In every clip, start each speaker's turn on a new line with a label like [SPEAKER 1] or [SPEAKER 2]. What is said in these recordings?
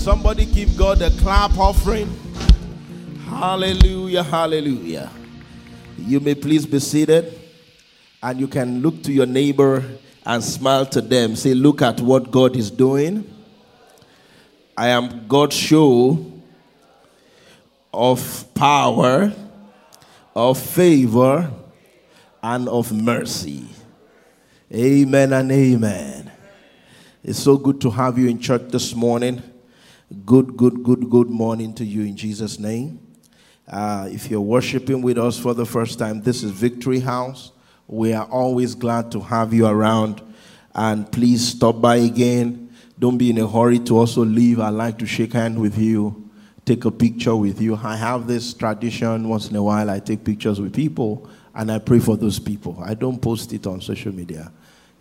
[SPEAKER 1] Somebody give God a clap offering. Hallelujah, hallelujah. You may please be seated and you can look to your neighbor and smile to them. Say, Look at what God is doing. I am God's show of power, of favor, and of mercy. Amen and amen. It's so good to have you in church this morning. Good, good, good, good morning to you in Jesus' name. Uh, if you're worshiping with us for the first time, this is Victory House. We are always glad to have you around. And please stop by again. Don't be in a hurry to also leave. I like to shake hands with you, take a picture with you. I have this tradition once in a while. I take pictures with people and I pray for those people. I don't post it on social media.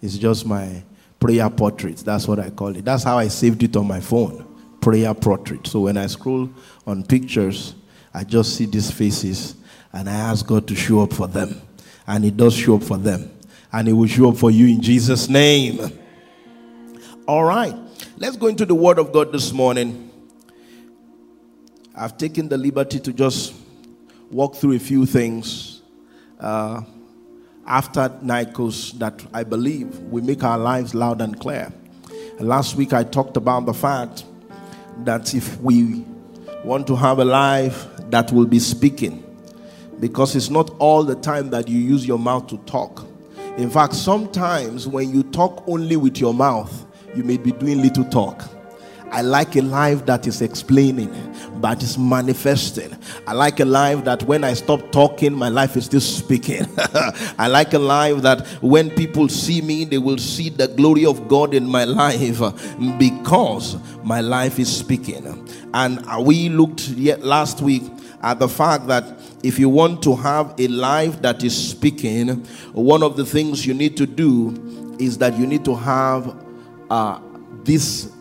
[SPEAKER 1] It's just my prayer portrait. That's what I call it. That's how I saved it on my phone prayer portrait. So when I scroll on pictures, I just see these faces and I ask God to show up for them. And He does show up for them. And He will show up for you in Jesus' name. All right. Let's go into the Word of God this morning. I've taken the liberty to just walk through a few things uh, after Nikos that I believe will make our lives loud and clear. Last week I talked about the fact that if we want to have a life that will be speaking, because it's not all the time that you use your mouth to talk. In fact, sometimes when you talk only with your mouth, you may be doing little talk. I like a life that is explaining, but is manifesting. I like a life that when I stop talking, my life is still speaking. I like a life that when people see me, they will see the glory of God in my life because my life is speaking. And we looked yet last week at the fact that if you want to have a life that is speaking, one of the things you need to do is that you need to have uh, this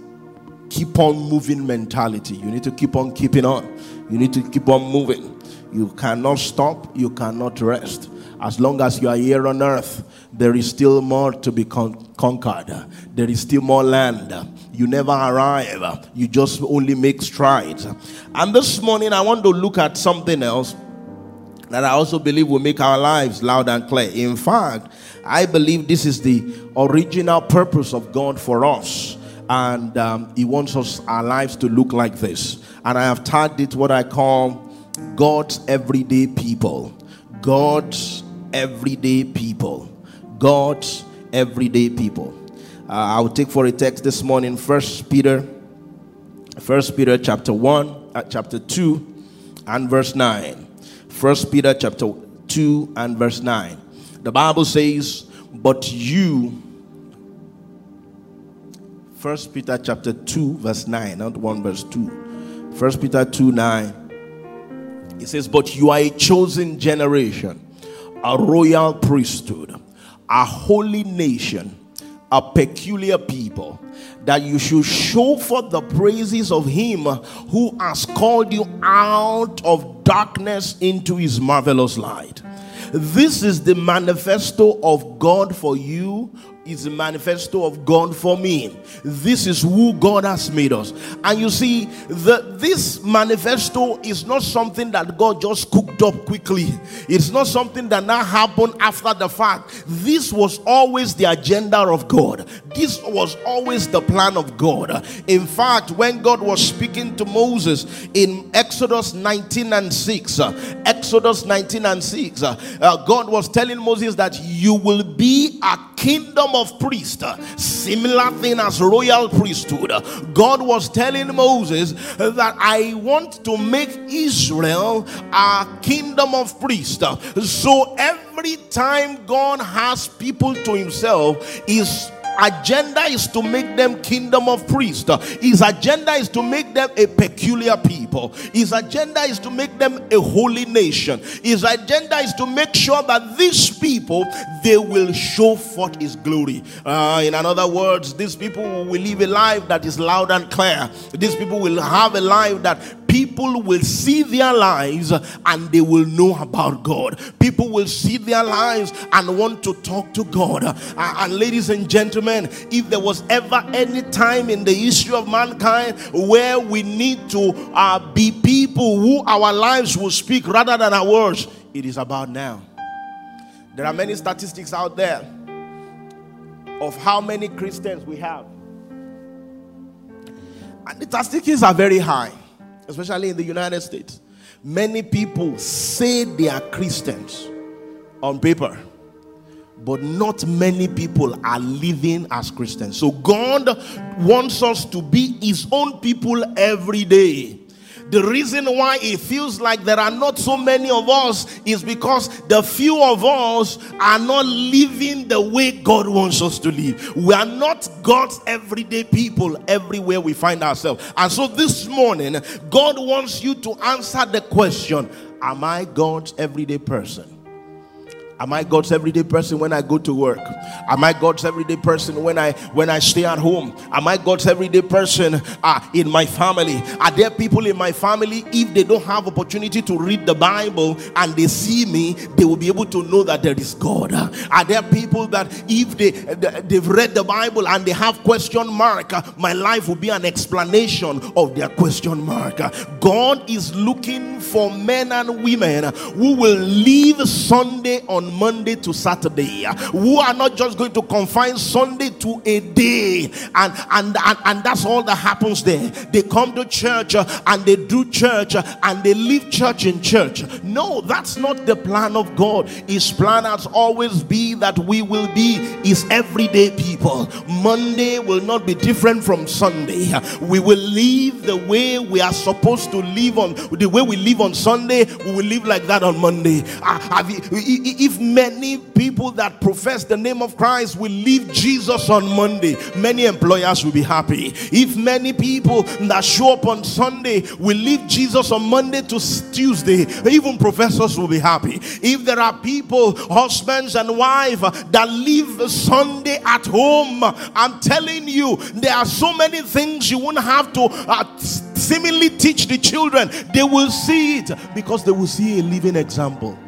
[SPEAKER 1] keep on moving mentality. You need to keep on keeping on. You need to keep on moving. You cannot stop, you cannot rest. As long as you are here on earth, there is still more to be con- conquered. There is still more land. You never arrive, you just only make strides. And this morning, I want to look at something else that I also believe will make our lives loud and clear. In fact, I believe this is the original purpose of God for us. And um, he wants us our lives to look like this. And i have tagged it what i call god's everyday people. God's everyday people. God's everyday people uh, i'll take for a text this morning first peter first peter chapter 1 uh, chapter 2 and verse 9 first peter chapter 2 and verse 9 the bible says but you First Peter chapter 2, verse 9, not 1 verse 2. First Peter 2 9. It says, But you are a chosen generation, a royal priesthood, a holy nation, a peculiar people, that you should show forth the praises of him who has called you out of darkness into his marvelous light. This is the manifesto of God for you is a manifesto of God for me. This is who God has made us. And you see, the, this manifesto is not something that God just cooked up quickly. It's not something that now happened after the fact. This was always the agenda of God. This was always the plan of God. In fact, when God was speaking to Moses in Exodus 19 and 6, uh, Exodus 19 and 6, uh, uh, God was telling Moses that you will be a kingdom of priests, similar thing as royal priesthood. God was telling Moses that I want to make Israel a kingdom of priests. So every time God has people to himself, is agenda is to make them kingdom of priests. His agenda is to make them a peculiar people. His agenda is to make them a holy nation. His agenda is to make sure that these people they will show forth his glory. Uh, in other words, these people will live a life that is loud and clear. These people will have a life that people will see their lives and they will know about God. People will see their lives and want to talk to God. And ladies and gentlemen, if there was ever any time in the history of mankind where we need to uh, be people who our lives will speak rather than our words, it is about now. There are many statistics out there of how many Christians we have. And the statistics are very high, especially in the United States. Many people say they are Christians on paper, but not many people are living as Christians. So God wants us to be His own people every day. The reason why it feels like there are not so many of us is because the few of us are not living the way God wants us to live. We are not God's everyday people everywhere we find ourselves. And so this morning, God wants you to answer the question Am I God's everyday person? Am I God's everyday person when I go to work? Am I God's everyday person when I when I stay at home? Am I God's everyday person uh, in my family? Are there people in my family if they don't have opportunity to read the Bible and they see me, they will be able to know that there is God? Are there people that if they they've read the Bible and they have question mark, uh, my life will be an explanation of their question mark. God is looking for men and women who will leave Sunday on Monday to Saturday, who are not just going to confine Sunday to a day, and and and, and that's all that happens there. They come to church uh, and they do church uh, and they leave church in church. No, that's not the plan of God. His plan has always been that we will be His everyday people. Monday will not be different from Sunday. We will live the way we are supposed to live on the way we live on Sunday. We will live like that on Monday. Uh, if many people that profess the name of Christ will leave Jesus on Monday, many employers will be happy. If many people that show up on Sunday will leave Jesus on Monday to Tuesday, even professors will be happy. If there are people, husbands and wives, that leave Sunday at home, I'm telling you, there are so many things you won't have to uh, seemingly teach the children. They will see it because they will see a living example.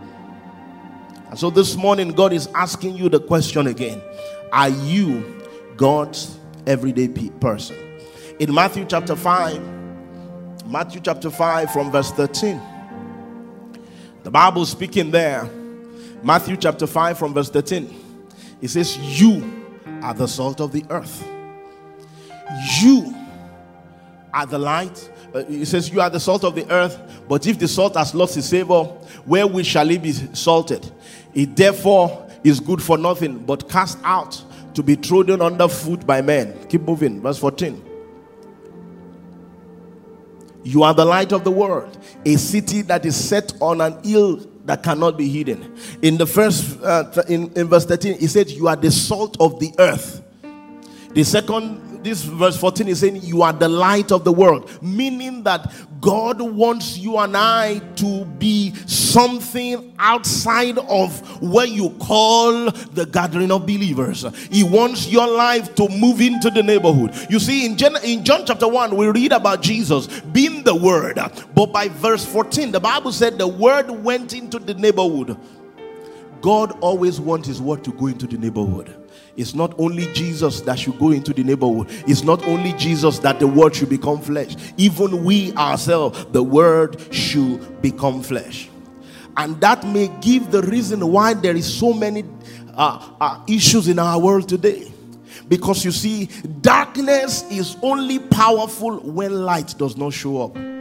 [SPEAKER 1] And so this morning, God is asking you the question again Are you God's everyday person? In Matthew chapter 5, Matthew chapter 5, from verse 13, the Bible speaking there, Matthew chapter 5, from verse 13, it says, You are the salt of the earth. You are the light. Uh, it says, You are the salt of the earth, but if the salt has lost its savor, wherewith shall it be salted? It therefore is good for nothing but cast out to be trodden under foot by men. Keep moving. Verse 14. You are the light of the world, a city that is set on an hill that cannot be hidden. In the first, uh, in, in verse 13, he said, You are the salt of the earth. The second this verse 14 is saying you are the light of the world meaning that god wants you and i to be something outside of what you call the gathering of believers. He wants your life to move into the neighborhood. You see in, Gen- in john chapter 1 we read about jesus being the word but by verse 14 the bible said the word went into the neighborhood. God always wants his word to go into the neighborhood it's not only Jesus that should go into the neighborhood. It's not only Jesus that the word should become flesh. Even we ourselves, the word should become flesh. And that may give the reason why there is so many uh, uh, issues in our world today. Because you see, darkness is only powerful when light does not show up.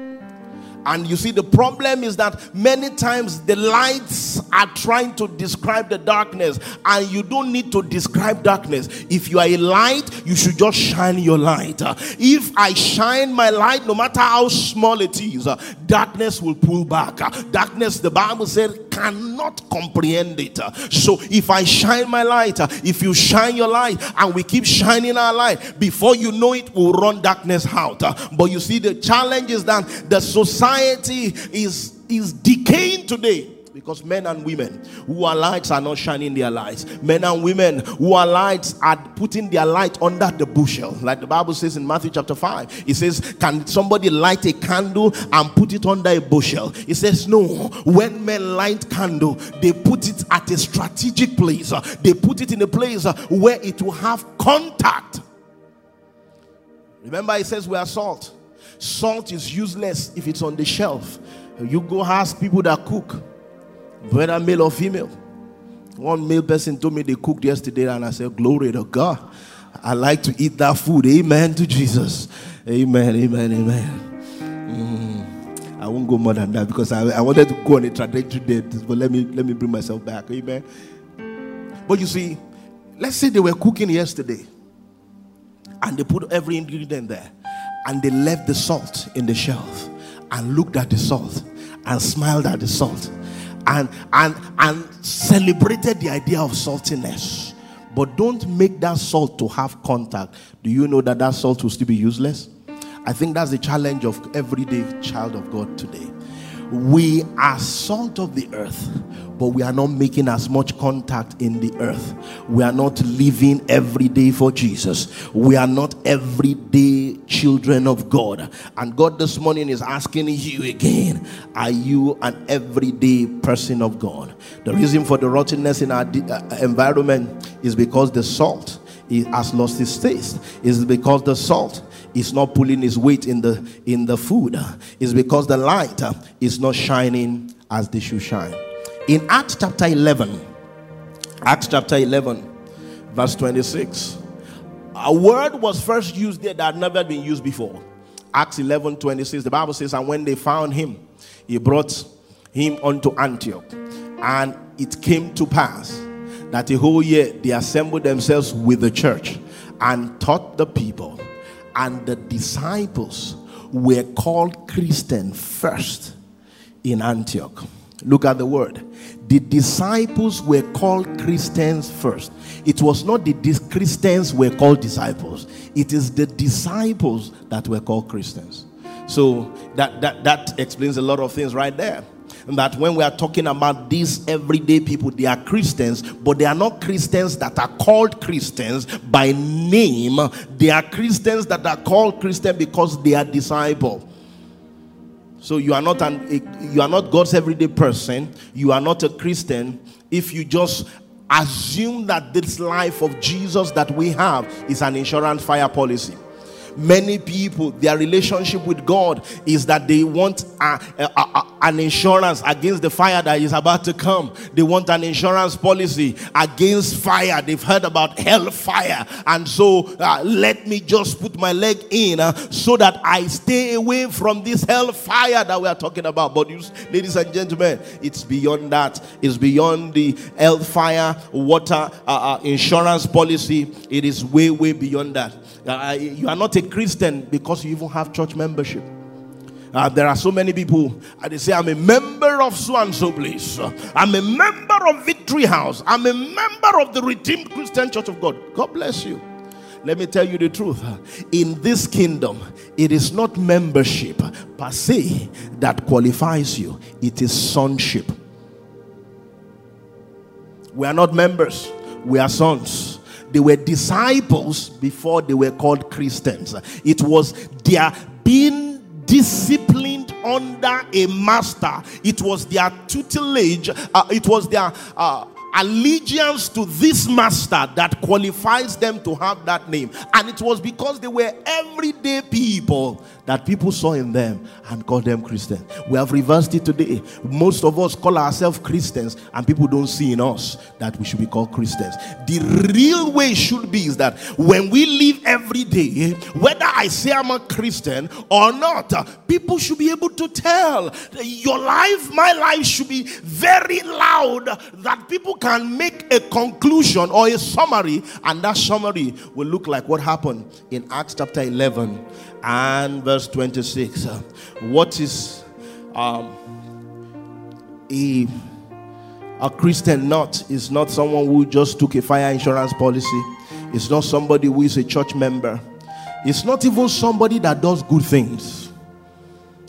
[SPEAKER 1] And you see, the problem is that many times the lights are trying to describe the darkness, and you don't need to describe darkness. If you are a light, you should just shine your light. If I shine my light, no matter how small it is, darkness will pull back. Darkness, the Bible said, cannot comprehend it. So if I shine my light, if you shine your light, and we keep shining our light, before you know it, we'll run darkness out. But you see, the challenge is that the society society is, is decaying today because men and women who are lights are not shining their lights. Men and women who are lights are putting their light under the bushel. Like the Bible says in Matthew chapter 5, it says, Can somebody light a candle and put it under a bushel? It says, No. When men light candle, they put it at a strategic place. They put it in a place where it will have contact. Remember, it says we are salt. Salt is useless if it's on the shelf. You go ask people that cook, whether male or female. One male person told me they cooked yesterday, and I said, Glory to God. I like to eat that food. Amen to Jesus. Amen, amen, amen. Mm. I won't go more than that because I, I wanted to go on a trajectory there, but let me let me bring myself back. Amen. But you see, let's say they were cooking yesterday and they put every ingredient there and they left the salt in the shelf and looked at the salt and smiled at the salt and and and celebrated the idea of saltiness. But don't make that salt to have contact. Do you know that that salt will still be useless? I think that's the challenge of everyday child of god today we are salt of the earth, but we are not making as much contact in the earth. We are not living every day for Jesus. We are not everyday children of God. And God this morning is asking you again Are you an everyday person of God? The reason for the rottenness in our uh, environment is because the salt has lost its taste, is because the salt is not pulling his weight in the in the food. Is because the light is not shining as they should shine. In acts chapter 11 acts chapter 11 verse 26 a word was first used there that had never been used before. Acts 11 26 the bible says and when they found him he brought him unto antioch. And it came to pass that the whole year they assembled themselves with the church and taught the people and the disciples were called Christian first in Antioch. Look at the word. The disciples were called Christians first. It was not the Christians were called disciples. It is the disciples that were called Christians. So that that that explains a lot of things right there that when we are talking about these everyday people, they are Christians, but they are not Christians that are called Christians by name. They are Christians that are called Christian because they are disciple. So you are not an you are not God's everyday person. You are not a Christian if you just assume that this life of Jesus that we have is an insurance fire policy. Many people, their relationship with God is that they want a, a, a, an insurance against the fire that is about to come. They want an insurance policy against fire. They've heard about hell fire. And so uh, let me just put my leg in uh, so that I stay away from this hell fire that we are talking about. But, you, ladies and gentlemen, it's beyond that. It's beyond the hell fire, water, uh, uh, insurance policy. It is way, way beyond that. Uh, you are not a Christian because you even have church membership. Uh, there are so many people, uh, they say, I'm a member of so and so place. I'm a member of Victory House. I'm a member of the Redeemed Christian Church of God. God bless you. Let me tell you the truth. In this kingdom, it is not membership per se that qualifies you, it is sonship. We are not members, we are sons. They were disciples before they were called Christians. It was their being disciplined under a master, it was their tutelage, uh, it was their uh, allegiance to this master that qualifies them to have that name. And it was because they were everyday people that people saw in them and called them Christians. We have reversed it today. Most of us call ourselves Christians, and people don't see in us that we should be called Christians. The real way should be is that when we live every day, whether I say I'm a Christian or not, people should be able to tell. Your life, my life should be very loud that people can make a conclusion or a summary, and that summary will look like what happened in Acts chapter 11 and verse 26. Uh, what is um, a, a Christian not? Is not someone who just took a fire insurance policy, it's not somebody who is a church member, it's not even somebody that does good things.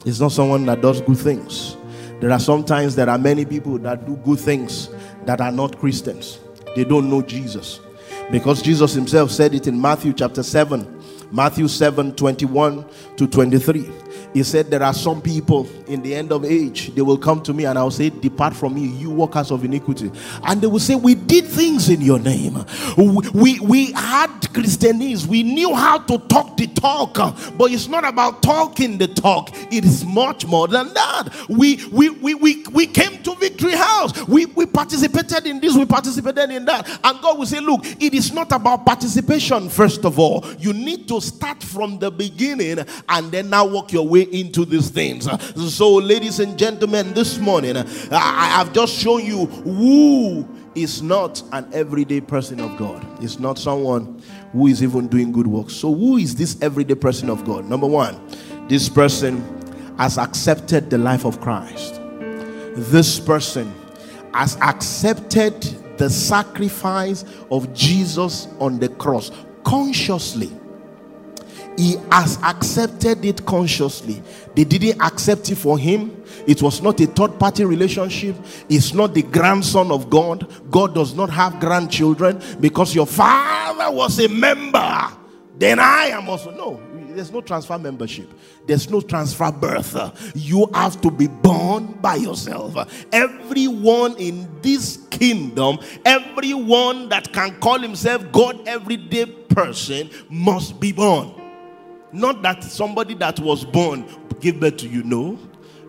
[SPEAKER 1] It's not someone that does good things. There are sometimes there are many people that do good things that are not Christians. They don't know Jesus. Because Jesus himself said it in Matthew chapter 7, Matthew 7 21 to 23. He said, There are some people in the end of age, they will come to me and I'll say, Depart from me, you workers of iniquity. And they will say, We did things in your name. We, we, had Christianese, we knew how to talk the talk, but it's not about talking the talk, it is much more than that. We, we, we, we, we came to Victory House, we, we participated in this, we participated in that. And God will say, Look, it is not about participation, first of all. You need to start from the beginning and then now work your way way into these things. So, ladies and gentlemen, this morning I have just shown you who is not an everyday person of God. It's not someone who is even doing good works. So, who is this everyday person of God? Number one, this person has accepted the life of Christ. This person has accepted the sacrifice of Jesus on the cross consciously he has accepted it consciously. They didn't accept it for him. It was not a third party relationship. It's not the grandson of God. God does not have grandchildren because your father was a member. Then I am also. No, there's no transfer membership. There's no transfer birth. You have to be born by yourself. Everyone in this kingdom, everyone that can call himself God everyday person must be born. Not that somebody that was born gave birth to you. No,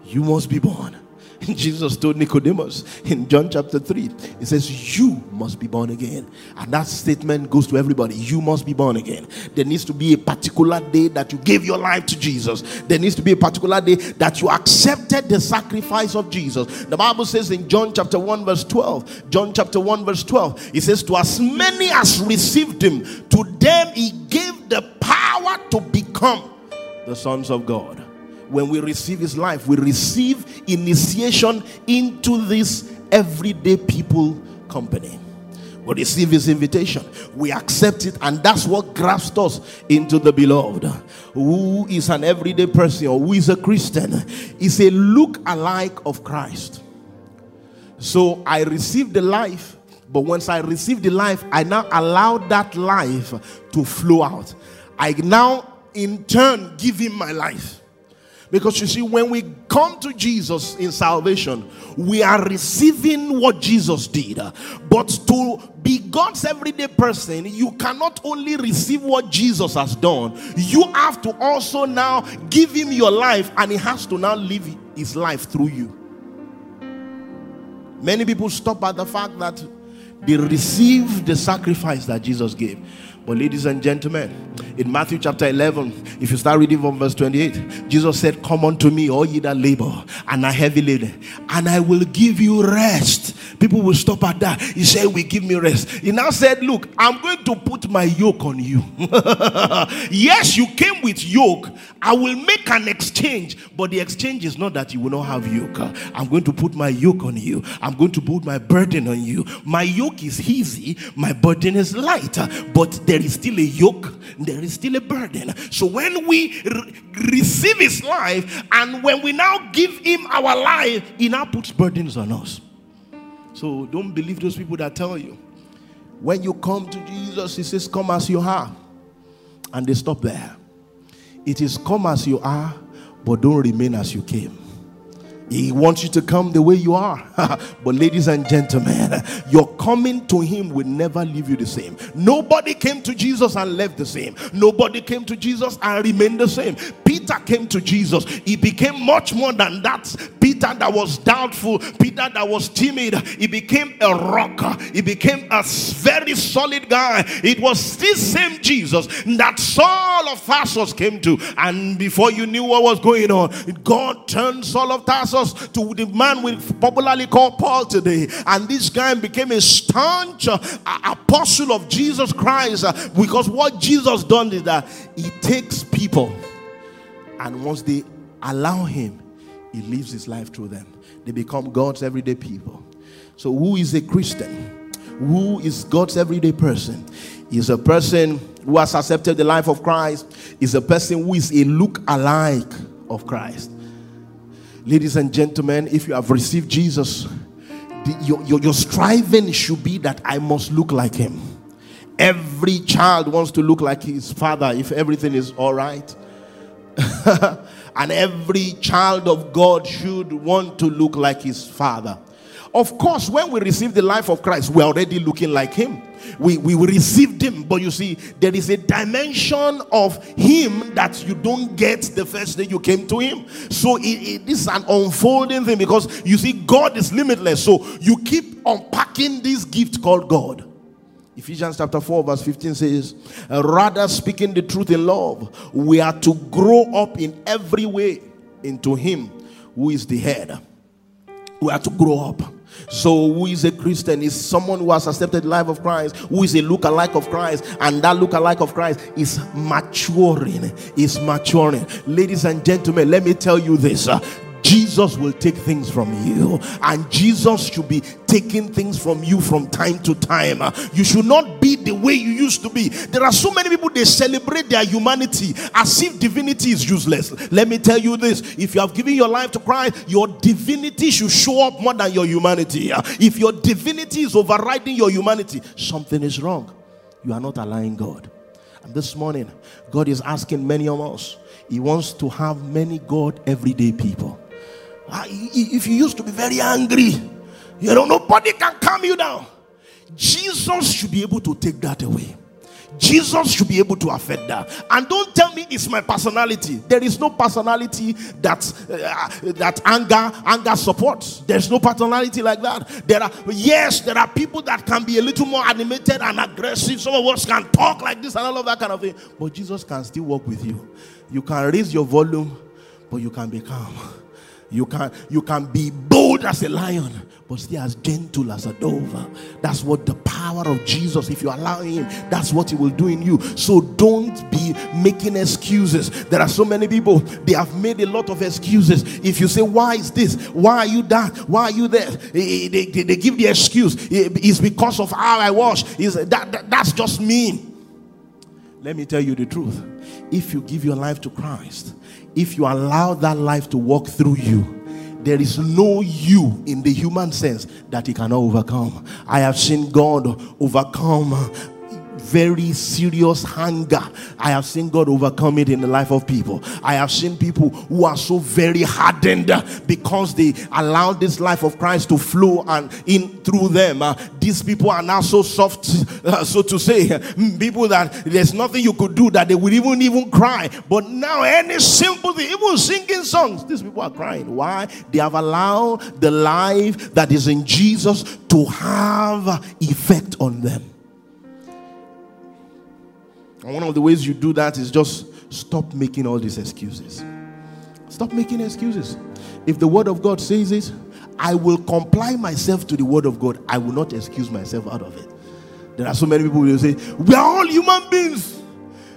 [SPEAKER 1] you must be born. Jesus told Nicodemus in John chapter 3, he says, You must be born again. And that statement goes to everybody. You must be born again. There needs to be a particular day that you gave your life to Jesus. There needs to be a particular day that you accepted the sacrifice of Jesus. The Bible says in John chapter 1, verse 12, John chapter 1, verse 12, it says, To as many as received him, to them he gave the power to become the sons of God when we receive his life, we receive initiation into this everyday people company. We receive his invitation, we accept it, and that's what grafts us into the beloved. Who is an everyday person or who is a Christian is a look alike of Christ. So I received the life, but once I received the life, I now allow that life to flow out. I now, in turn, give him my life. Because you see, when we come to Jesus in salvation, we are receiving what Jesus did. But to be God's everyday person, you cannot only receive what Jesus has done, you have to also now give Him your life, and He has to now live His life through you. Many people stop at the fact that they receive the sacrifice that Jesus gave. Ladies and gentlemen, in Matthew chapter 11, if you start reading from verse 28, Jesus said, Come unto me, all ye that labor and are heavy laden, and I will give you rest. People will stop at that. He said, We give me rest. He now said, Look, I'm going to put my yoke on you. yes, you came with yoke. I will make an exchange, but the exchange is not that you will not have yoke. I'm going to put my yoke on you. I'm going to put my burden on you. My yoke is easy, my burden is light. But there is still a yoke, there is still a burden. So when we re- receive his life and when we now give him our life, he now puts burdens on us. So don't believe those people that tell you. When you come to Jesus, he says, Come as you are. And they stop there. It is come as you are, but don't remain as you came. He wants you to come the way you are. but, ladies and gentlemen, your coming to Him will never leave you the same. Nobody came to Jesus and left the same. Nobody came to Jesus and remained the same. Peter came to Jesus, he became much more than that. Peter that was doubtful, Peter that was timid, he became a rock, he became a very solid guy. It was this same Jesus that Saul of Tarsus came to, and before you knew what was going on, God turned Saul of Tarsus to the man we popularly call Paul today. And this guy became a staunch uh, apostle of Jesus Christ uh, because what Jesus done is that he takes people and once they allow him, he lives his life through them. They become God's everyday people. So, who is a Christian? Who is God's everyday person? Is a person who has accepted the life of Christ, is a person who is a look alike of Christ. Ladies and gentlemen, if you have received Jesus, the, your, your, your striving should be that I must look like him. Every child wants to look like his father if everything is all right. and every child of God should want to look like his father. Of course, when we receive the life of Christ, we're already looking like him. We, we received him, but you see, there is a dimension of him that you don't get the first day you came to him. So it, it is an unfolding thing because you see, God is limitless. So you keep unpacking this gift called God. Ephesians chapter 4, verse 15 says, Rather speaking the truth in love, we are to grow up in every way into Him who is the head. We are to grow up. So, who is a Christian is someone who has accepted the life of Christ, who is a look-alike of Christ, and that look-alike of Christ is maturing. Is maturing. Ladies and gentlemen, let me tell you this. Jesus will take things from you, and Jesus should be taking things from you from time to time. You should not be the way you used to be. There are so many people they celebrate their humanity as if divinity is useless. Let me tell you this if you have given your life to Christ, your divinity should show up more than your humanity. If your divinity is overriding your humanity, something is wrong. You are not allowing God. And this morning, God is asking many of us, He wants to have many God everyday people. Ah, if you used to be very angry, you know, nobody can calm you down. Jesus should be able to take that away. Jesus should be able to affect that. And don't tell me it's my personality. There is no personality that uh, that anger anger supports. There's no personality like that. There are yes, there are people that can be a little more animated and aggressive. Some of us can talk like this and all of that kind of thing. But Jesus can still work with you. You can raise your volume, but you can be calm. You can you can be bold as a lion, but still as gentle as a dove. That's what the power of Jesus, if you allow him, that's what he will do in you. So don't be making excuses. There are so many people, they have made a lot of excuses. If you say, Why is this? Why are you that? Why are you there? Eh, eh, they, they, they give the excuse. Eh, it's because of how I was. Is that, that that's just me. Let me tell you the truth. If you give your life to Christ, if you allow that life to walk through you, there is no you in the human sense that he cannot overcome. I have seen God overcome very serious hunger. I have seen God overcome it in the life of people. I have seen people who are so very hardened because they allowed this life of Christ to flow and in through them. Uh, these people are now so soft, uh, so to say, people that there's nothing you could do that they would even even cry. But now any simple thing, even singing songs, these people are crying. Why? They have allowed the life that is in Jesus to have effect on them. And one of the ways you do that is just stop making all these excuses. Stop making excuses. If the word of God says it, I will comply myself to the word of God. I will not excuse myself out of it. There are so many people who say, We are all human beings.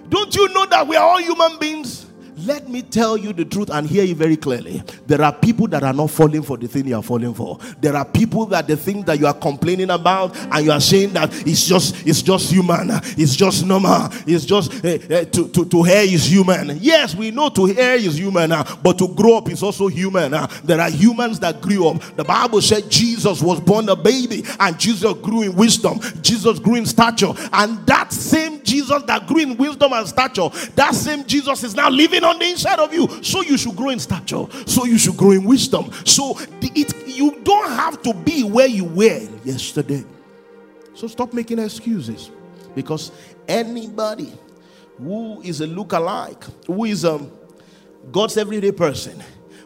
[SPEAKER 1] Don't you know that we are all human beings? Let me tell you the truth and hear you very clearly. There are people that are not falling for the thing you are falling for. There are people that the thing that you are complaining about and you are saying that it's just it's just human, it's just normal, it's just uh, uh, to, to, to hear is human. Yes, we know to hear is human, uh, but to grow up is also human. there are humans that grew up. The Bible said Jesus was born a baby and Jesus grew in wisdom, Jesus grew in stature, and that same Jesus that grew in wisdom and stature, that same Jesus is now living on the inside of you. So you should grow in stature. So you should grow in wisdom. So it you don't have to be where you were yesterday. So stop making excuses. Because anybody who is a look-alike, who is a God's everyday person,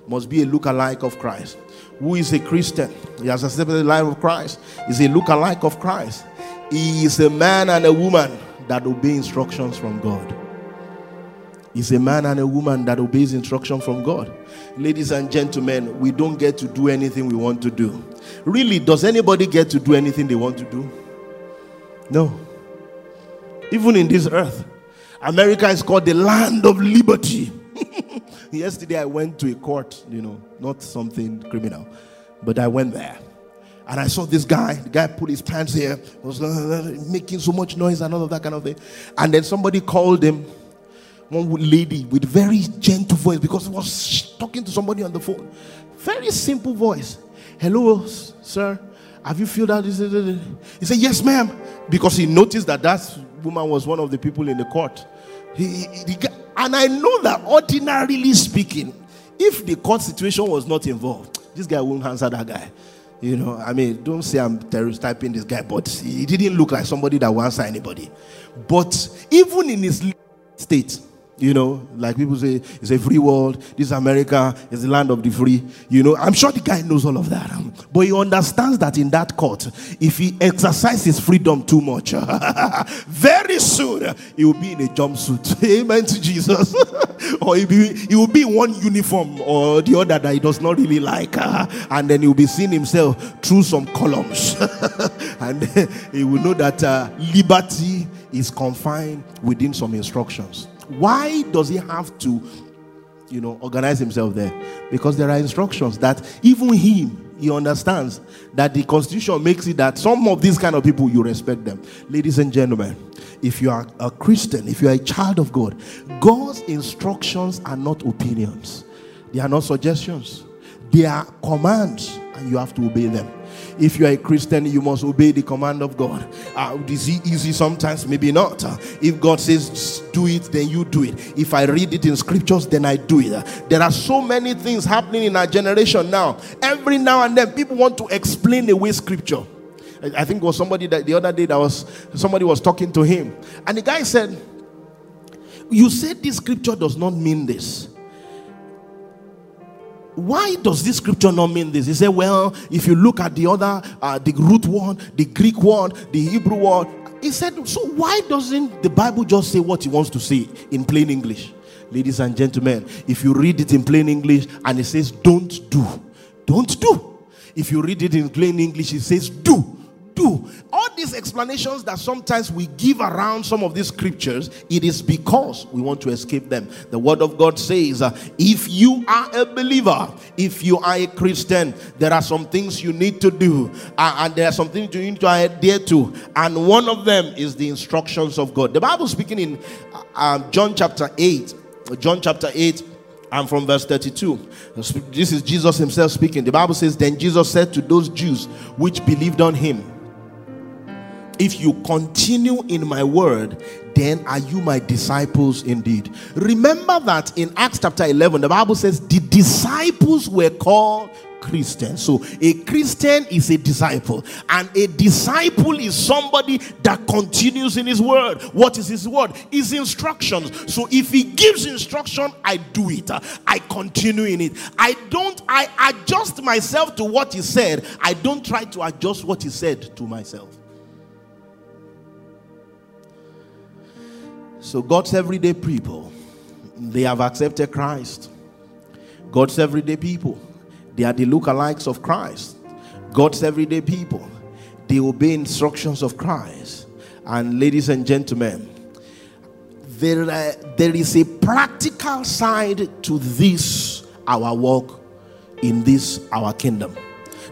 [SPEAKER 1] must be a look-alike of Christ. Who is a Christian? He has accepted the life of Christ. Is a look-alike of Christ. He is a man and a woman that obey instructions from God is a man and a woman that obeys instruction from God. Ladies and gentlemen, we don't get to do anything we want to do. Really, does anybody get to do anything they want to do? No. Even in this earth, America is called the land of liberty. Yesterday, I went to a court, you know, not something criminal, but I went there. And I saw this guy, the guy put his pants here, was uh, making so much noise and all of that kind of thing. And then somebody called him one lady with very gentle voice because he was talking to somebody on the phone Very simple voice. Hello, sir. Have you filled out this? He said, Yes, ma'am. Because he noticed that that woman was one of the people in the court. He, he, and I know that ordinarily speaking, if the court situation was not involved, this guy wouldn't answer that guy. You know, I mean, don't say I'm stereotyping this guy, but he didn't look like somebody that will answer anybody. But even in his state, you know, like people say, it's a free world. This America is the land of the free. You know, I'm sure the guy knows all of that. Um, but he understands that in that court, if he exercises freedom too much, very soon he will be in a jumpsuit. Amen to Jesus. or he, be, he will be one uniform or the other that he does not really like. and then he will be seeing himself through some columns. and he will know that uh, liberty is confined within some instructions. Why does he have to, you know, organize himself there? Because there are instructions that even him, he understands that the constitution makes it that some of these kind of people you respect them. Ladies and gentlemen, if you are a Christian, if you are a child of God, God's instructions are not opinions, they are not suggestions, they are commands, and you have to obey them. If you are a Christian, you must obey the command of God. Uh, is it easy sometimes? Maybe not. Uh, if God says do it, then you do it. If I read it in scriptures, then I do it. Uh, there are so many things happening in our generation now. Every now and then, people want to explain away scripture. I think it was somebody that the other day that was somebody was talking to him, and the guy said, "You said this scripture does not mean this." Why does this scripture not mean this? He said, well, if you look at the other, uh, the root word, the Greek word, the Hebrew word, he said, so why doesn't the Bible just say what he wants to say in plain English? Ladies and gentlemen, if you read it in plain English and it says don't do, don't do. If you read it in plain English, it says do do. These explanations that sometimes we give around some of these scriptures, it is because we want to escape them. The word of God says, uh, if you are a believer, if you are a Christian, there are some things you need to do, uh, and there are some things you need to adhere to, and one of them is the instructions of God. The Bible speaking in uh, um, John chapter 8, John chapter 8 and from verse 32. This is Jesus himself speaking. The Bible says, Then Jesus said to those Jews which believed on him, if you continue in my word, then are you my disciples indeed. Remember that in Acts chapter 11, the Bible says the disciples were called Christians. So a Christian is a disciple, and a disciple is somebody that continues in his word. What is his word? His instructions. So if he gives instruction, I do it. I continue in it. I don't, I adjust myself to what he said. I don't try to adjust what he said to myself. So, God's everyday people, they have accepted Christ. God's everyday people, they are the lookalikes of Christ. God's everyday people, they obey instructions of Christ. And, ladies and gentlemen, there, uh, there is a practical side to this, our work in this, our kingdom.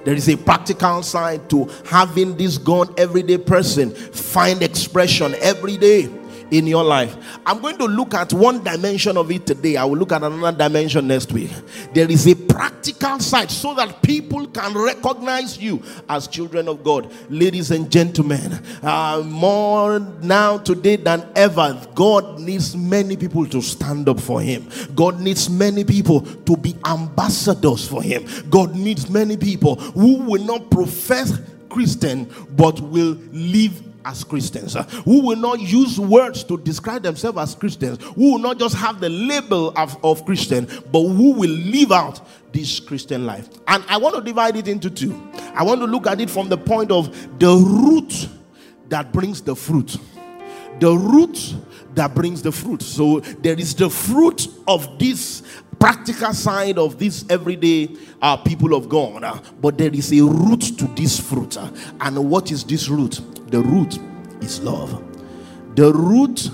[SPEAKER 1] There is a practical side to having this God everyday person find expression every day in your life. I'm going to look at one dimension of it today. I will look at another dimension next week. There is a practical side so that people can recognize you as children of God. Ladies and gentlemen, uh, more now today than ever, God needs many people to stand up for Him. God needs many people to be ambassadors for Him. God needs many people who will not profess Christian but will live as Christians, uh, who will not use words to describe themselves as Christians, who will not just have the label of, of Christian, but who will live out this Christian life. And I want to divide it into two. I want to look at it from the point of the root that brings the fruit. The root that brings the fruit. So there is the fruit of this practical side of this everyday uh, people of God, uh, but there is a root to this fruit. Uh, and what is this root? The root is love. The root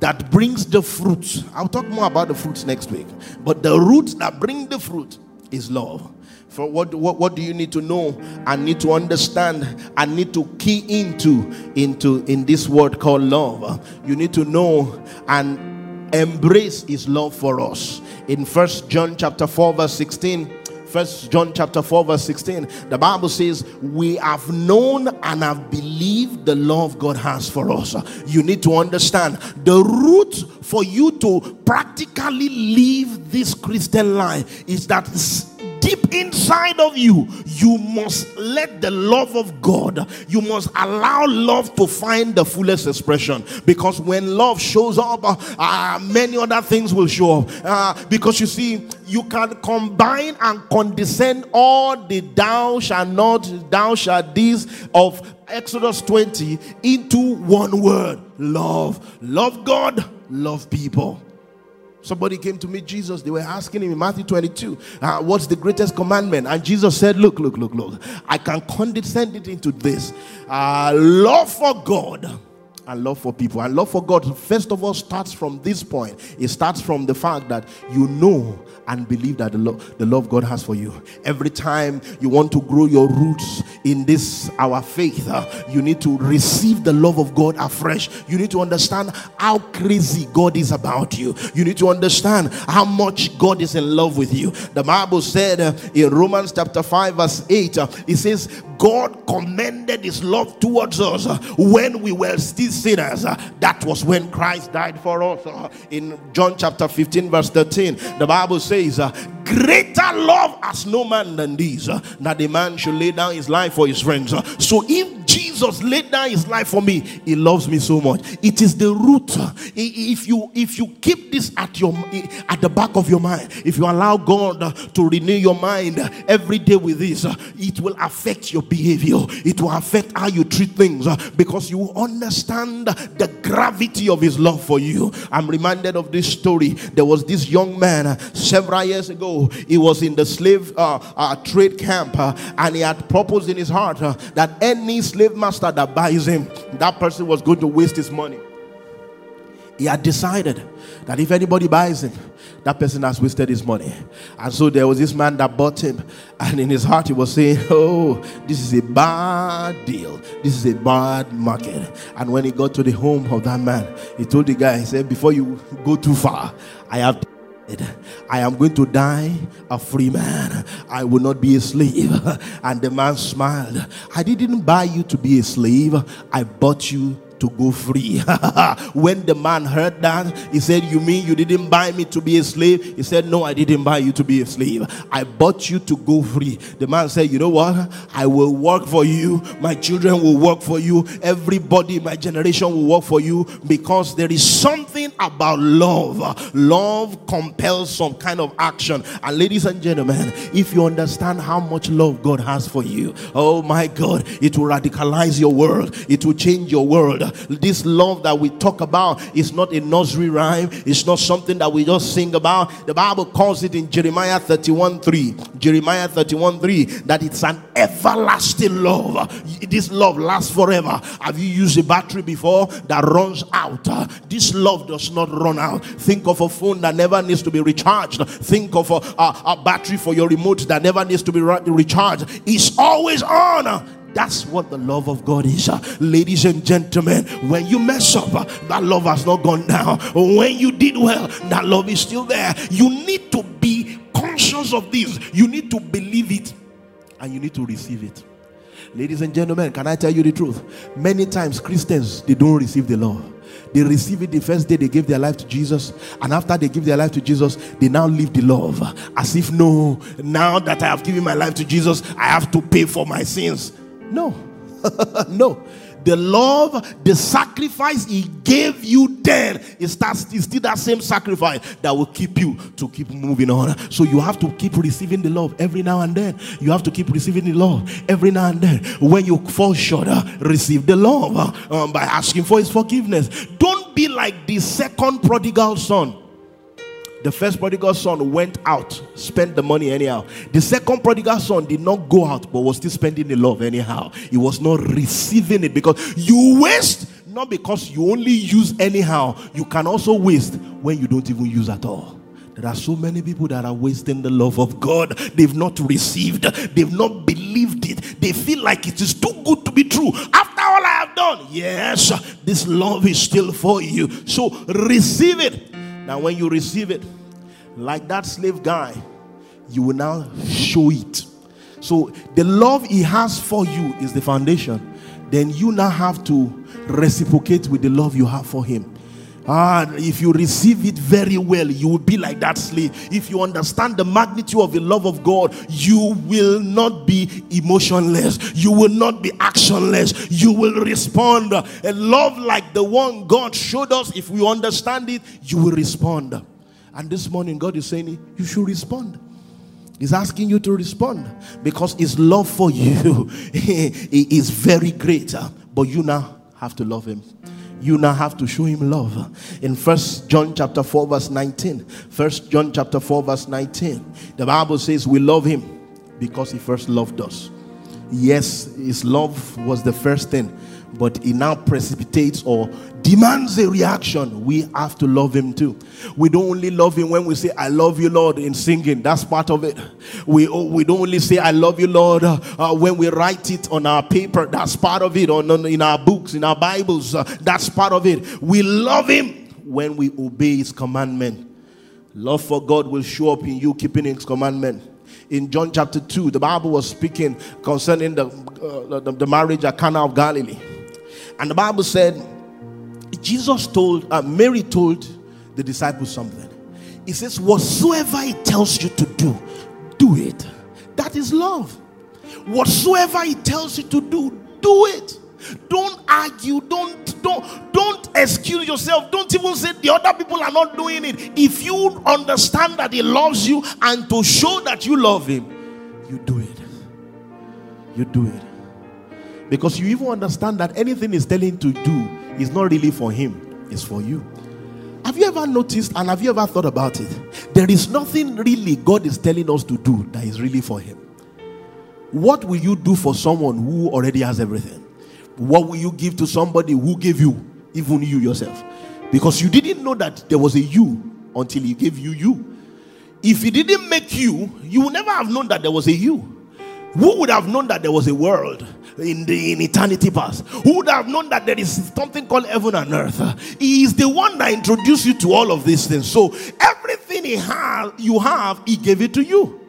[SPEAKER 1] that brings the fruit. I'll talk more about the fruits next week. But the root that brings the fruit is love. For what, what, what do you need to know and need to understand and need to key into into in this word called love? You need to know and embrace his love for us. In First John chapter 4, verse 16 First John chapter 4, verse 16, the Bible says, We have known and have believed the love God has for us. You need to understand the route for you to practically live this Christian life is that deep inside of you, you must let the love of God, you must allow love to find the fullest expression. Because when love shows up, uh, many other things will show up. Uh, because you see, you can combine and condescend all the thou shall not, thou shall this of Exodus 20 into one word love. Love God, love people. Somebody came to meet Jesus. They were asking him in Matthew 22, uh, What's the greatest commandment? And Jesus said, Look, look, look, look. I can condescend it into this uh, love for God and love for people. And love for God, first of all, starts from this point. It starts from the fact that you know and believe that the, lo- the love God has for you. Every time you want to grow your roots in this, our faith, uh, you need to receive the love of God afresh. You need to understand how crazy God is about you. You need to understand how much God is in love with you. The Bible said uh, in Romans chapter 5, verse 8, uh, it says, God commended his love towards us when we were still sinners. That was when Christ died for us. In John chapter 15, verse 13, the Bible says, Greater love has no man than this, that a man should lay down his life for his friends. So if Jesus laid down his life for me, he loves me so much. It is the root. If you if you keep this at your at the back of your mind, if you allow God to renew your mind every day with this, it will affect your behavior. It will affect how you treat things because you understand the gravity of his love for you. I'm reminded of this story. There was this young man several years ago. He was in the slave uh, uh, trade camp uh, and he had proposed in his heart uh, that any slave master that buys him, that person was going to waste his money. He had decided that if anybody buys him, that person has wasted his money. And so there was this man that bought him, and in his heart he was saying, Oh, this is a bad deal. This is a bad market. And when he got to the home of that man, he told the guy, He said, Before you go too far, I have I am going to die a free man. I will not be a slave. And the man smiled. I didn't buy you to be a slave, I bought you to go free. when the man heard that, he said, You mean you didn't buy me to be a slave? He said, No, I didn't buy you to be a slave. I bought you to go free. The man said, You know what? I will work for you. My children will work for you. Everybody in my generation will work for you because there is something about love. Love compels some kind of action. And ladies and gentlemen, if you understand how much love God has for you, oh my God, it will radicalize your world, it will change your world this love that we talk about is not a nursery rhyme, it's not something that we just sing about. The Bible calls it in Jeremiah 31 3. Jeremiah 31 3 that it's an everlasting love. This love lasts forever. Have you used a battery before that runs out? This love does not run out. Think of a phone that never needs to be recharged. Think of a, a, a battery for your remote that never needs to be recharged. It's always on that's what the love of God is. Ladies and gentlemen, when you mess up, that love has not gone down. When you did well, that love is still there. You need to be conscious of this. You need to believe it and you need to receive it. Ladies and gentlemen, can I tell you the truth? Many times Christians they don't receive the love. They receive it the first day they give their life to Jesus, and after they give their life to Jesus, they now live the love as if no, now that I have given my life to Jesus, I have to pay for my sins. No. no. The love, the sacrifice he gave you then is that is still that same sacrifice that will keep you to keep moving on. So you have to keep receiving the love every now and then. You have to keep receiving the love every now and then. When you fall short, uh, receive the love uh, um, by asking for his forgiveness. Don't be like the second prodigal son the first prodigal son went out, spent the money anyhow. The second prodigal son did not go out, but was still spending the love anyhow. He was not receiving it because you waste, not because you only use anyhow. You can also waste when you don't even use at all. There are so many people that are wasting the love of God. They've not received, they've not believed it. They feel like it is too good to be true. After all I have done, yes, this love is still for you. So receive it now, when you receive it, like that slave guy, you will now show it. So the love he has for you is the foundation. Then you now have to reciprocate with the love you have for him. Ah, if you receive it very well, you will be like that slave. If you understand the magnitude of the love of God, you will not be emotionless. You will not be actionless. You will respond. A love like the one God showed us, if we understand it, you will respond. And this morning, God is saying, You should respond. He's asking you to respond because His love for you is very great. But you now have to love Him you now have to show him love in first john chapter 4 verse 19 first john chapter 4 verse 19 the bible says we love him because he first loved us yes his love was the first thing but it now precipitates or demands a reaction. We have to love him too. We don't only love him when we say, I love you, Lord, in singing. That's part of it. We, we don't only say, I love you, Lord, uh, uh, when we write it on our paper. That's part of it. Or in our books, in our Bibles. Uh, that's part of it. We love him when we obey his commandment. Love for God will show up in you keeping his commandment in John chapter 2, the Bible was speaking concerning the, uh, the, the, marriage at Cana of Galilee. And the Bible said, Jesus told, uh, Mary told the disciples something. He says, Whatsoever he tells you to do, do it. That is love. Whatsoever he tells you to do, do it. Don't argue. Don't don't don't excuse yourself. Don't even say the other people are not doing it. If you understand that he loves you and to show that you love him, you do it. You do it. Because you even understand that anything he's telling to do is not really for him, it's for you. Have you ever noticed and have you ever thought about it? There is nothing really God is telling us to do that is really for him. What will you do for someone who already has everything? What will you give to somebody who gave you, even you yourself? Because you didn't know that there was a you until he gave you you. If he didn't make you, you would never have known that there was a you. Who would have known that there was a world in the in eternity past? Who would have known that there is something called heaven and earth? He is the one that introduced you to all of these things. So everything he has, you have, he gave it to you.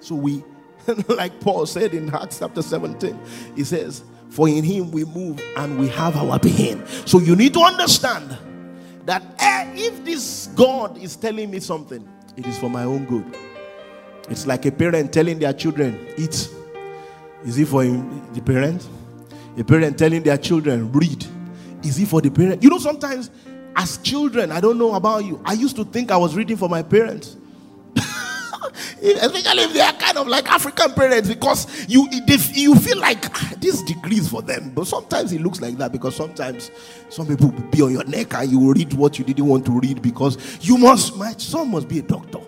[SPEAKER 1] So we, like Paul said in Acts chapter 17, he says, For in him we move and we have our being. So you need to understand that eh, if this God is telling me something, it is for my own good. It's like a parent telling their children, eat. Is it for the parent? A parent telling their children, read. Is it for the parent? You know, sometimes as children, I don't know about you, I used to think I was reading for my parents. Especially if they are kind of like African parents, because you they, you feel like ah, this degree is for them. But sometimes it looks like that because sometimes some people be on your neck and you read what you didn't want to read because you must. My son must be a doctor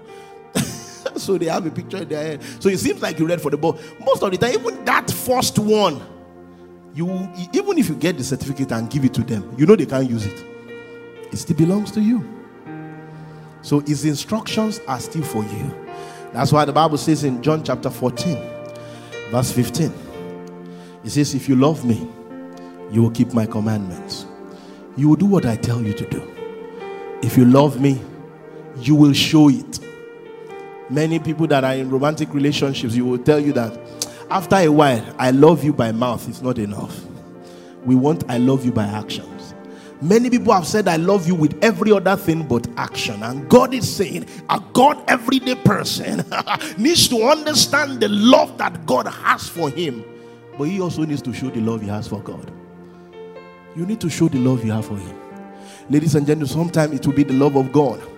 [SPEAKER 1] so they have a picture in their head. So it seems like you read for the book. Most of the time, even that first one, you even if you get the certificate and give it to them, you know they can't use it. It still belongs to you. So his instructions are still for you. That's why the Bible says in John chapter 14, verse 15, it says, If you love me, you will keep my commandments. You will do what I tell you to do. If you love me, you will show it. Many people that are in romantic relationships, you will tell you that after a while, I love you by mouth is not enough. We want I love you by actions. Many people have said, I love you with every other thing but action. And God is saying, a God everyday person needs to understand the love that God has for him. But he also needs to show the love he has for God. You need to show the love you have for him. Ladies and gentlemen, sometimes it will be the love of God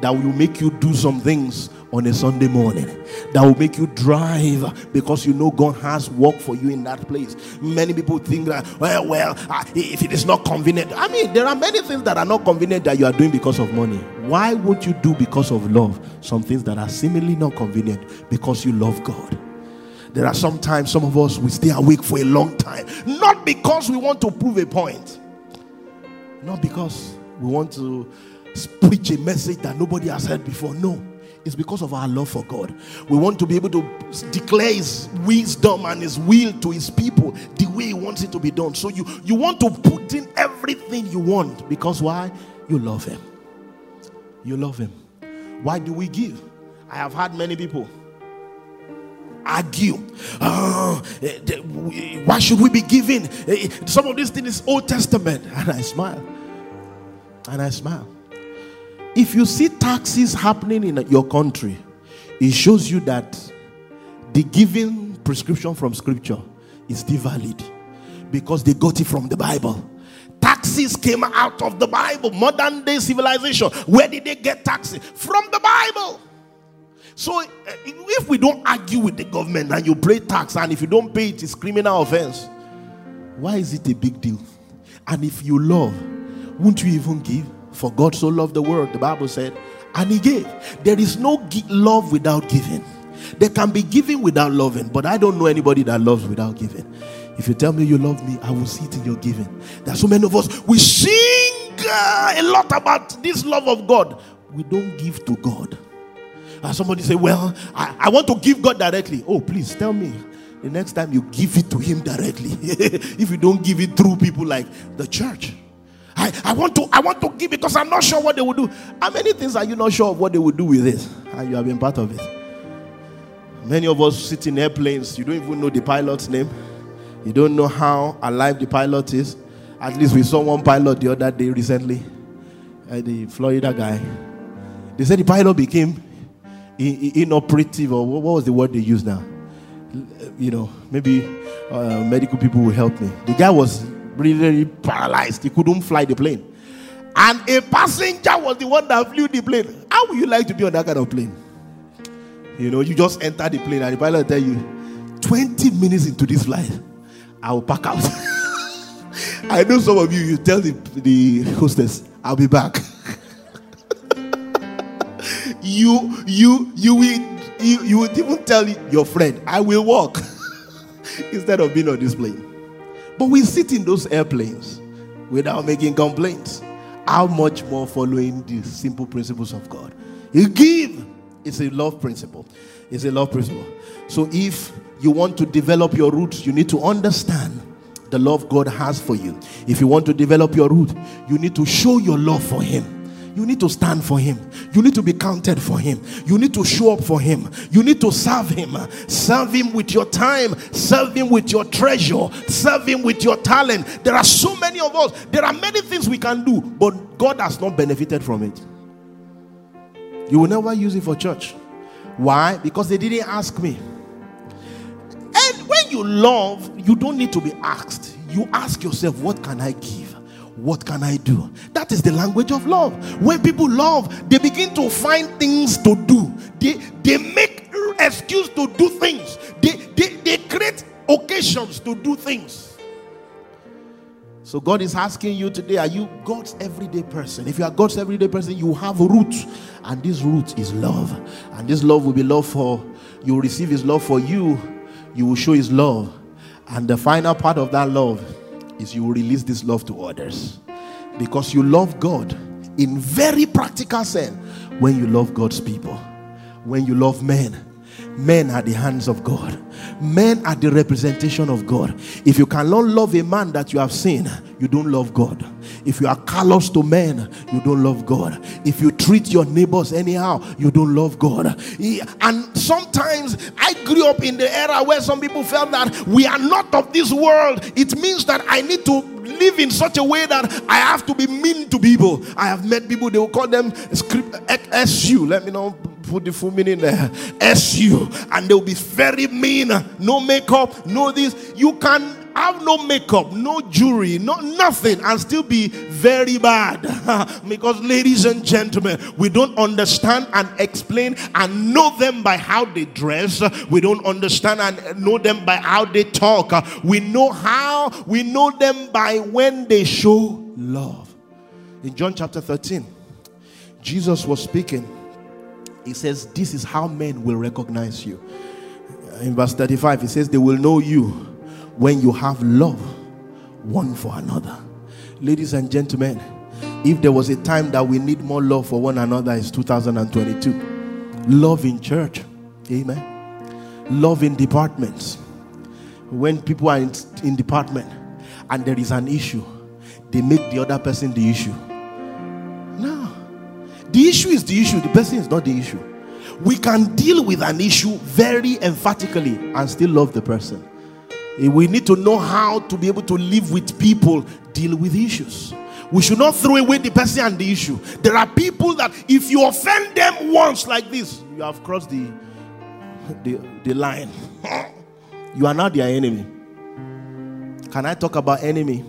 [SPEAKER 1] that will make you do some things on a Sunday morning that will make you drive because you know God has work for you in that place. Many people think that, well, well, uh, if it is not convenient, I mean, there are many things that are not convenient that you are doing because of money. Why would you do because of love some things that are seemingly not convenient because you love God? There are sometimes some of us we stay awake for a long time, not because we want to prove a point, not because we want to preach a message that nobody has heard before. No it's because of our love for God. We want to be able to declare His wisdom and His will to His people the way He wants it to be done. So you, you want to put in everything you want because why? You love Him. You love Him. Why do we give? I have had many people argue. Uh, why should we be giving? Eh, some of these things is Old Testament. And I smile. And I smile. If you see taxes happening in your country, it shows you that the given prescription from scripture is still valid because they got it from the Bible. Taxes came out of the Bible, modern day civilization. Where did they get taxes? From the Bible. So eh, if we don't argue with the government and you pay tax, and if you don't pay it, it's criminal offense. Why is it a big deal? And if you love, won't you even give? For God so loved the world, the Bible said, and He gave. There is no love without giving. There can be giving without loving, but I don't know anybody that loves without giving. If you tell me you love me, I will see it in your giving. There are so many of us, we sing uh, a lot about this love of God. We don't give to God. And somebody say, Well, I, I want to give God directly. Oh, please tell me the next time you give it to Him directly. if you don't give it through people like the church. I, I want to I want to give because I'm not sure what they will do. How many things are you not sure of what they will do with it? And you have been part of it. Many of us sit in airplanes, you don't even know the pilot's name. You don't know how alive the pilot is. At least we saw one pilot the other day recently, uh, the Florida guy. They said the pilot became inoperative, or what was the word they used now? You know, maybe uh, medical people will help me. The guy was really, paralyzed. He couldn't fly the plane. And a passenger was the one that flew the plane. How would you like to be on that kind of plane? You know, you just enter the plane and the pilot tell you, 20 minutes into this flight, I will pack out. I know some of you, you tell the, the hostess, I'll be back. you, you, you will, you, you would even tell your friend, I will walk instead of being on this plane. But we sit in those airplanes without making complaints. How much more following the simple principles of God? You give. It's a love principle. It's a love principle. So if you want to develop your roots, you need to understand the love God has for you. If you want to develop your root, you need to show your love for Him. You need to stand for Him. You need to be counted for Him. You need to show up for Him. You need to serve Him. Serve Him with your time. Serve Him with your treasure. Serve Him with your talent. There are so many of us. There are many things we can do, but God has not benefited from it. You will never use it for church. Why? Because they didn't ask me. And when you love, you don't need to be asked. You ask yourself, What can I give? What can I do? That is the language of love. When people love, they begin to find things to do. They, they make excuse to do things. They, they, they create occasions to do things. So God is asking you today, are you God's everyday person? If you are God's everyday person, you have roots. And this root is love. And this love will be love for you will receive his love for you. You will show his love. And the final part of that love is you release this love to others. Because you love God in very practical sense when you love God's people. When you love men Men are the hands of God. Men are the representation of God. If you cannot love a man that you have seen, you don't love God. If you are callous to men, you don't love God. If you treat your neighbors anyhow, you don't love God. And sometimes I grew up in the era where some people felt that we are not of this world. It means that I need to live in such a way that I have to be mean to people. I have met people, they will call them SU. Let me know put the full meaning there. SU. And they'll be very mean. No makeup, no this. You can have no makeup, no jewelry, no nothing, and still be very bad. because, ladies and gentlemen, we don't understand and explain and know them by how they dress. We don't understand and know them by how they talk. We know how, we know them by when they show love. In John chapter 13, Jesus was speaking he says, This is how men will recognize you. In verse 35, he says, They will know you when you have love one for another. Ladies and gentlemen, if there was a time that we need more love for one another, it's 2022. Love in church. Amen. Love in departments. When people are in, in department and there is an issue, they make the other person the issue. The issue is the issue, the person is not the issue. we can deal with an issue very emphatically and still love the person. Eh, we need to know how to be able to live with people, deal with issues. We should not throw away the person and the issue. There are people that if you offend them once like this, you have crossed the the, the line. you are not their enemy. Can I talk about enemy?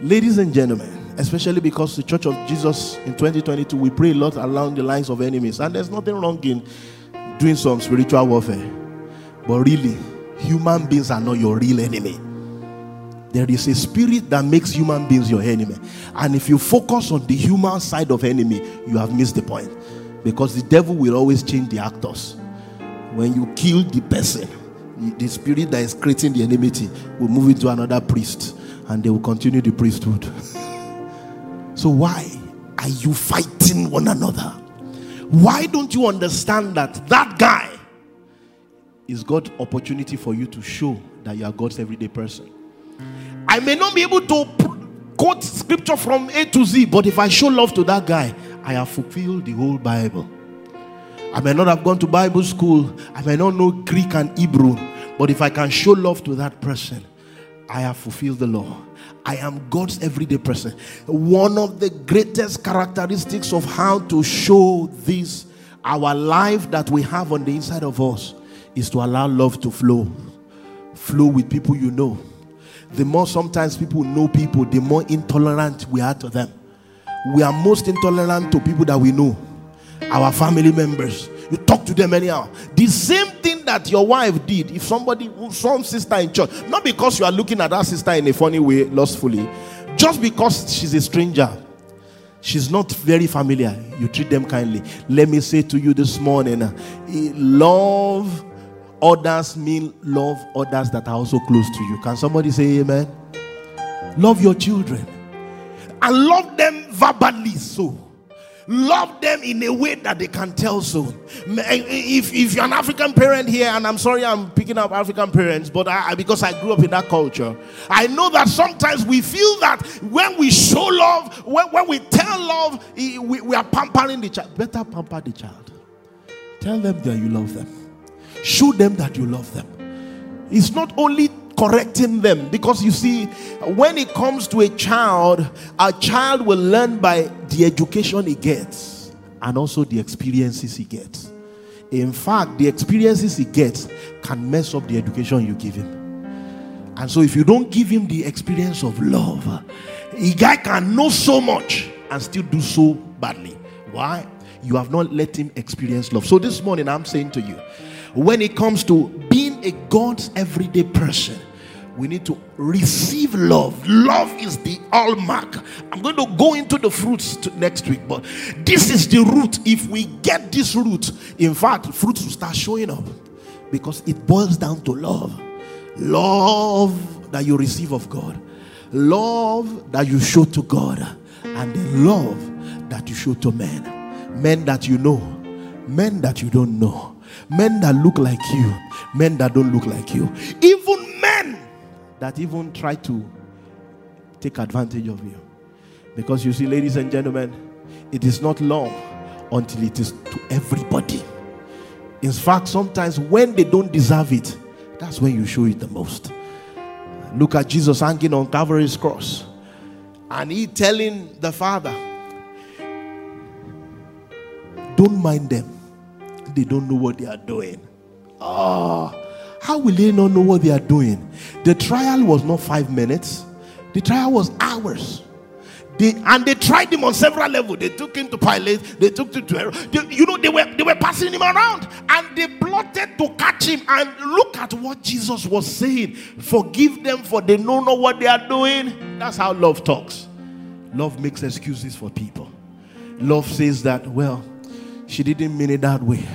[SPEAKER 1] Ladies and gentlemen, especially because the Church of Jesus in 2022, we pray a lot along the lines of enemies. And there's nothing wrong in doing some spiritual warfare. But really, human beings are not your real enemy. There is a spirit that makes human beings your enemy. And if you focus on the human side of enemy, you have missed the point. Because the devil will always change the actors. When you kill the person, the spirit that is creating the enmity will move into another priest and they will continue the priesthood. so, why are you fighting one another? Why don't you understand that that guy is God's opportunity for you to show that you are God's everyday person? I may not be able to quote scripture from A to Z, but if I show love to that guy, I have fulfilled the whole Bible. I may not have gone to Bible school, I may not know Greek and Hebrew, but if I can show love to that person, I have fulfilled the law. I am God's everyday person. One of the greatest characteristics of how to show this, our life that we have on the inside of us, is to allow love to flow. Flow with people you know. The more sometimes people know people, the more intolerant we are to them. We are most intolerant to people that we know, our family members. You talk to them anyhow. The same thing that your wife did, if somebody, some sister in church, not because you are looking at that sister in a funny way, lustfully, just because she's a stranger, she's not very familiar, you treat them kindly. Let me say to you this morning uh, love others mean love others that are also close to you. Can somebody say amen? Love your children and love them verbally so love them in a way that they can tell so eh, eh, if, if you're an african parent here and i'm sorry i'm picking up african parents but I, because i grew up in that culture i know that sometimes we feel that when we show love when, when we tell love we, we are pampering the child. Better pamper the child. Tell them that you love them. Show them that you love them. It's not only correcting them. Because you see when it comes to a child a child will learn by the education he gets and also the experiences he gets. In fact the experiences he gets can mess up the education you give him. And so if you don't give him the experience of love a guy can know so much and still do so badly. Why? You have not let him experience love. So this morning i'm saying to you when it comes to being a god's everyday person we need to receive love. Love is the hallmark. I'm going to go into the fruits next week, but this is the root. If we get this root, in fact, fruits will start showing up because it boils down to love. Love that you receive of God, love that you show to God, and the love that you show to men. Men that you know, men that you don't know, men that look like you, men that don't look like you, even men that even try to take advantage of you. Because you see, ladies and gentlemen, it is not long until it is to everybody. In fact, sometimes when they don't deserve it, that's when you show it the most. Look at Jesus hanging on Calvary's cross and he telling the Father, Don't mind them, they don't know what they are doing. Ah. Oh. How will they not know what they are doing? The trial was not five minutes, the trial was hours. They, and they tried him on several levels. They took him to Pilate, they took him to They, you know, they were they were passing him around and they plotted to catch him. And look at what Jesus was saying. Forgive them for they know what they are doing. That's how love talks. Love makes excuses for people. Love says that, well, she didn't mean it that way.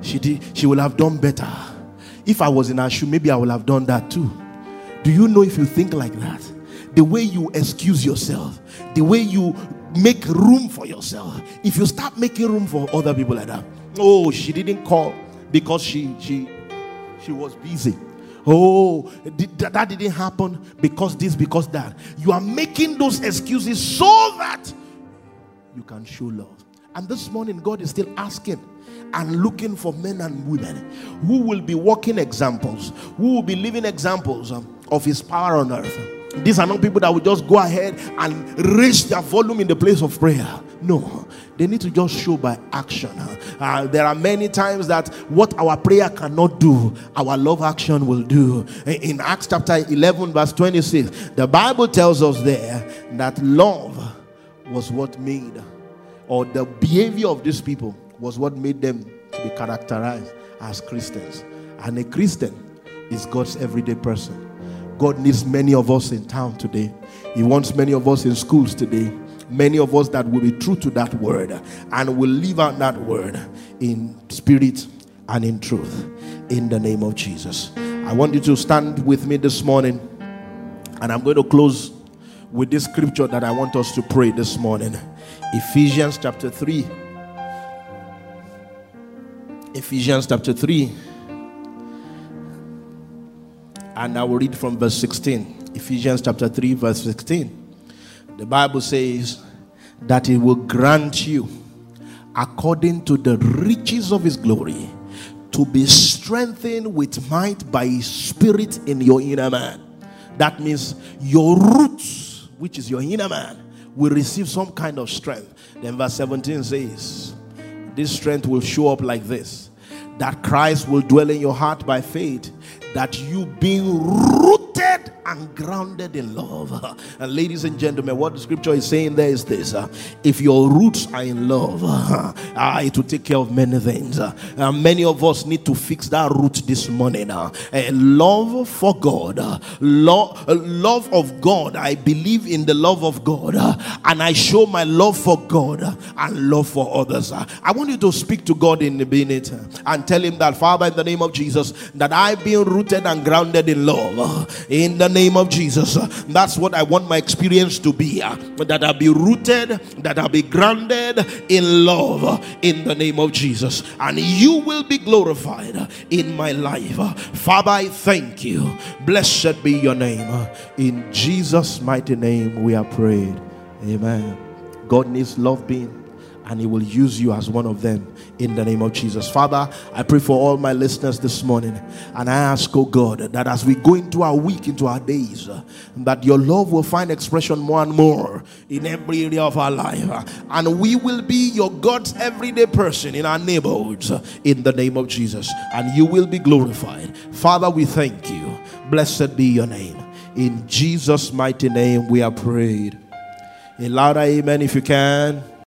[SPEAKER 1] She did she will have done better. If I was in her shoe, maybe I would have done that too. Do you know if you think like that? The way you excuse yourself, the way you make room for yourself. If you start making room for other people like that, oh, she didn't call because she she she was busy. Oh, that didn't happen because this, because that. You are making those excuses so that you can show love. And this morning, God is still asking and looking for men and women who will be walking examples, who will be living examples of His power on earth. These are not people that will just go ahead and raise their volume in the place of prayer. No, they need to just show by action. Uh, there are many times that what our prayer cannot do, our love action will do. In Acts chapter 11, verse 26, the Bible tells us there that love was what made, or the behavior of these people was what made them to be characterized as Christians. And a Christian is God's everyday person. God needs many of us in town today. He wants many of us in schools today. Many of us that will be true to that word and will live out that word in spirit and in truth. In the name of Jesus. I want you to stand with me this morning. And I'm going to close with this scripture that I want us to pray this morning. Ephesians chapter 3. Ephesians chapter 3 and I will read from verse 16. Ephesians chapter 3, verse 16. The Bible says that He will grant you, according to the riches of His glory, to be strengthened with might by His Spirit in your inner man. That means your roots, which is your inner man, will receive some kind of strength. Then verse 17 says, This strength will show up like this. That Christ will dwell in your heart by faith. That you being rooted and grounded in love. And ladies and gentlemen, what the scripture is saying there is this uh, if your roots are in love, uh, it will take care of many things. Uh, many of us need to fix that root this morning. Uh, love for God, love, of God. I believe in the love of God, and I show my love for God and love for others. I want you to speak to God in a minute and tell Him that, Father, in the name of Jesus, that I've been rooted and grounded in love, in the name of Jesus. That's what I want my experience to be. That I'll be rooted, that I'll be grounded in love in the name of Jesus. And you will be glorified in my life. Father, I thank you. Blessed be your name. In Jesus' mighty name, we are prayed. Amen. God needs love being and He will use you as one of them in the name of Jesus. Father, I pray for all my listeners this morning, and I ask, oh God, that as we go into our week, into our days, that your love will find expression more and more in every area of our life, and we will be your God's everyday person in our neighborhoods in the name of Jesus, and you will be glorified. Father, we thank you. Blessed be your name. In Jesus' mighty name, we are prayed. A louder amen if you can.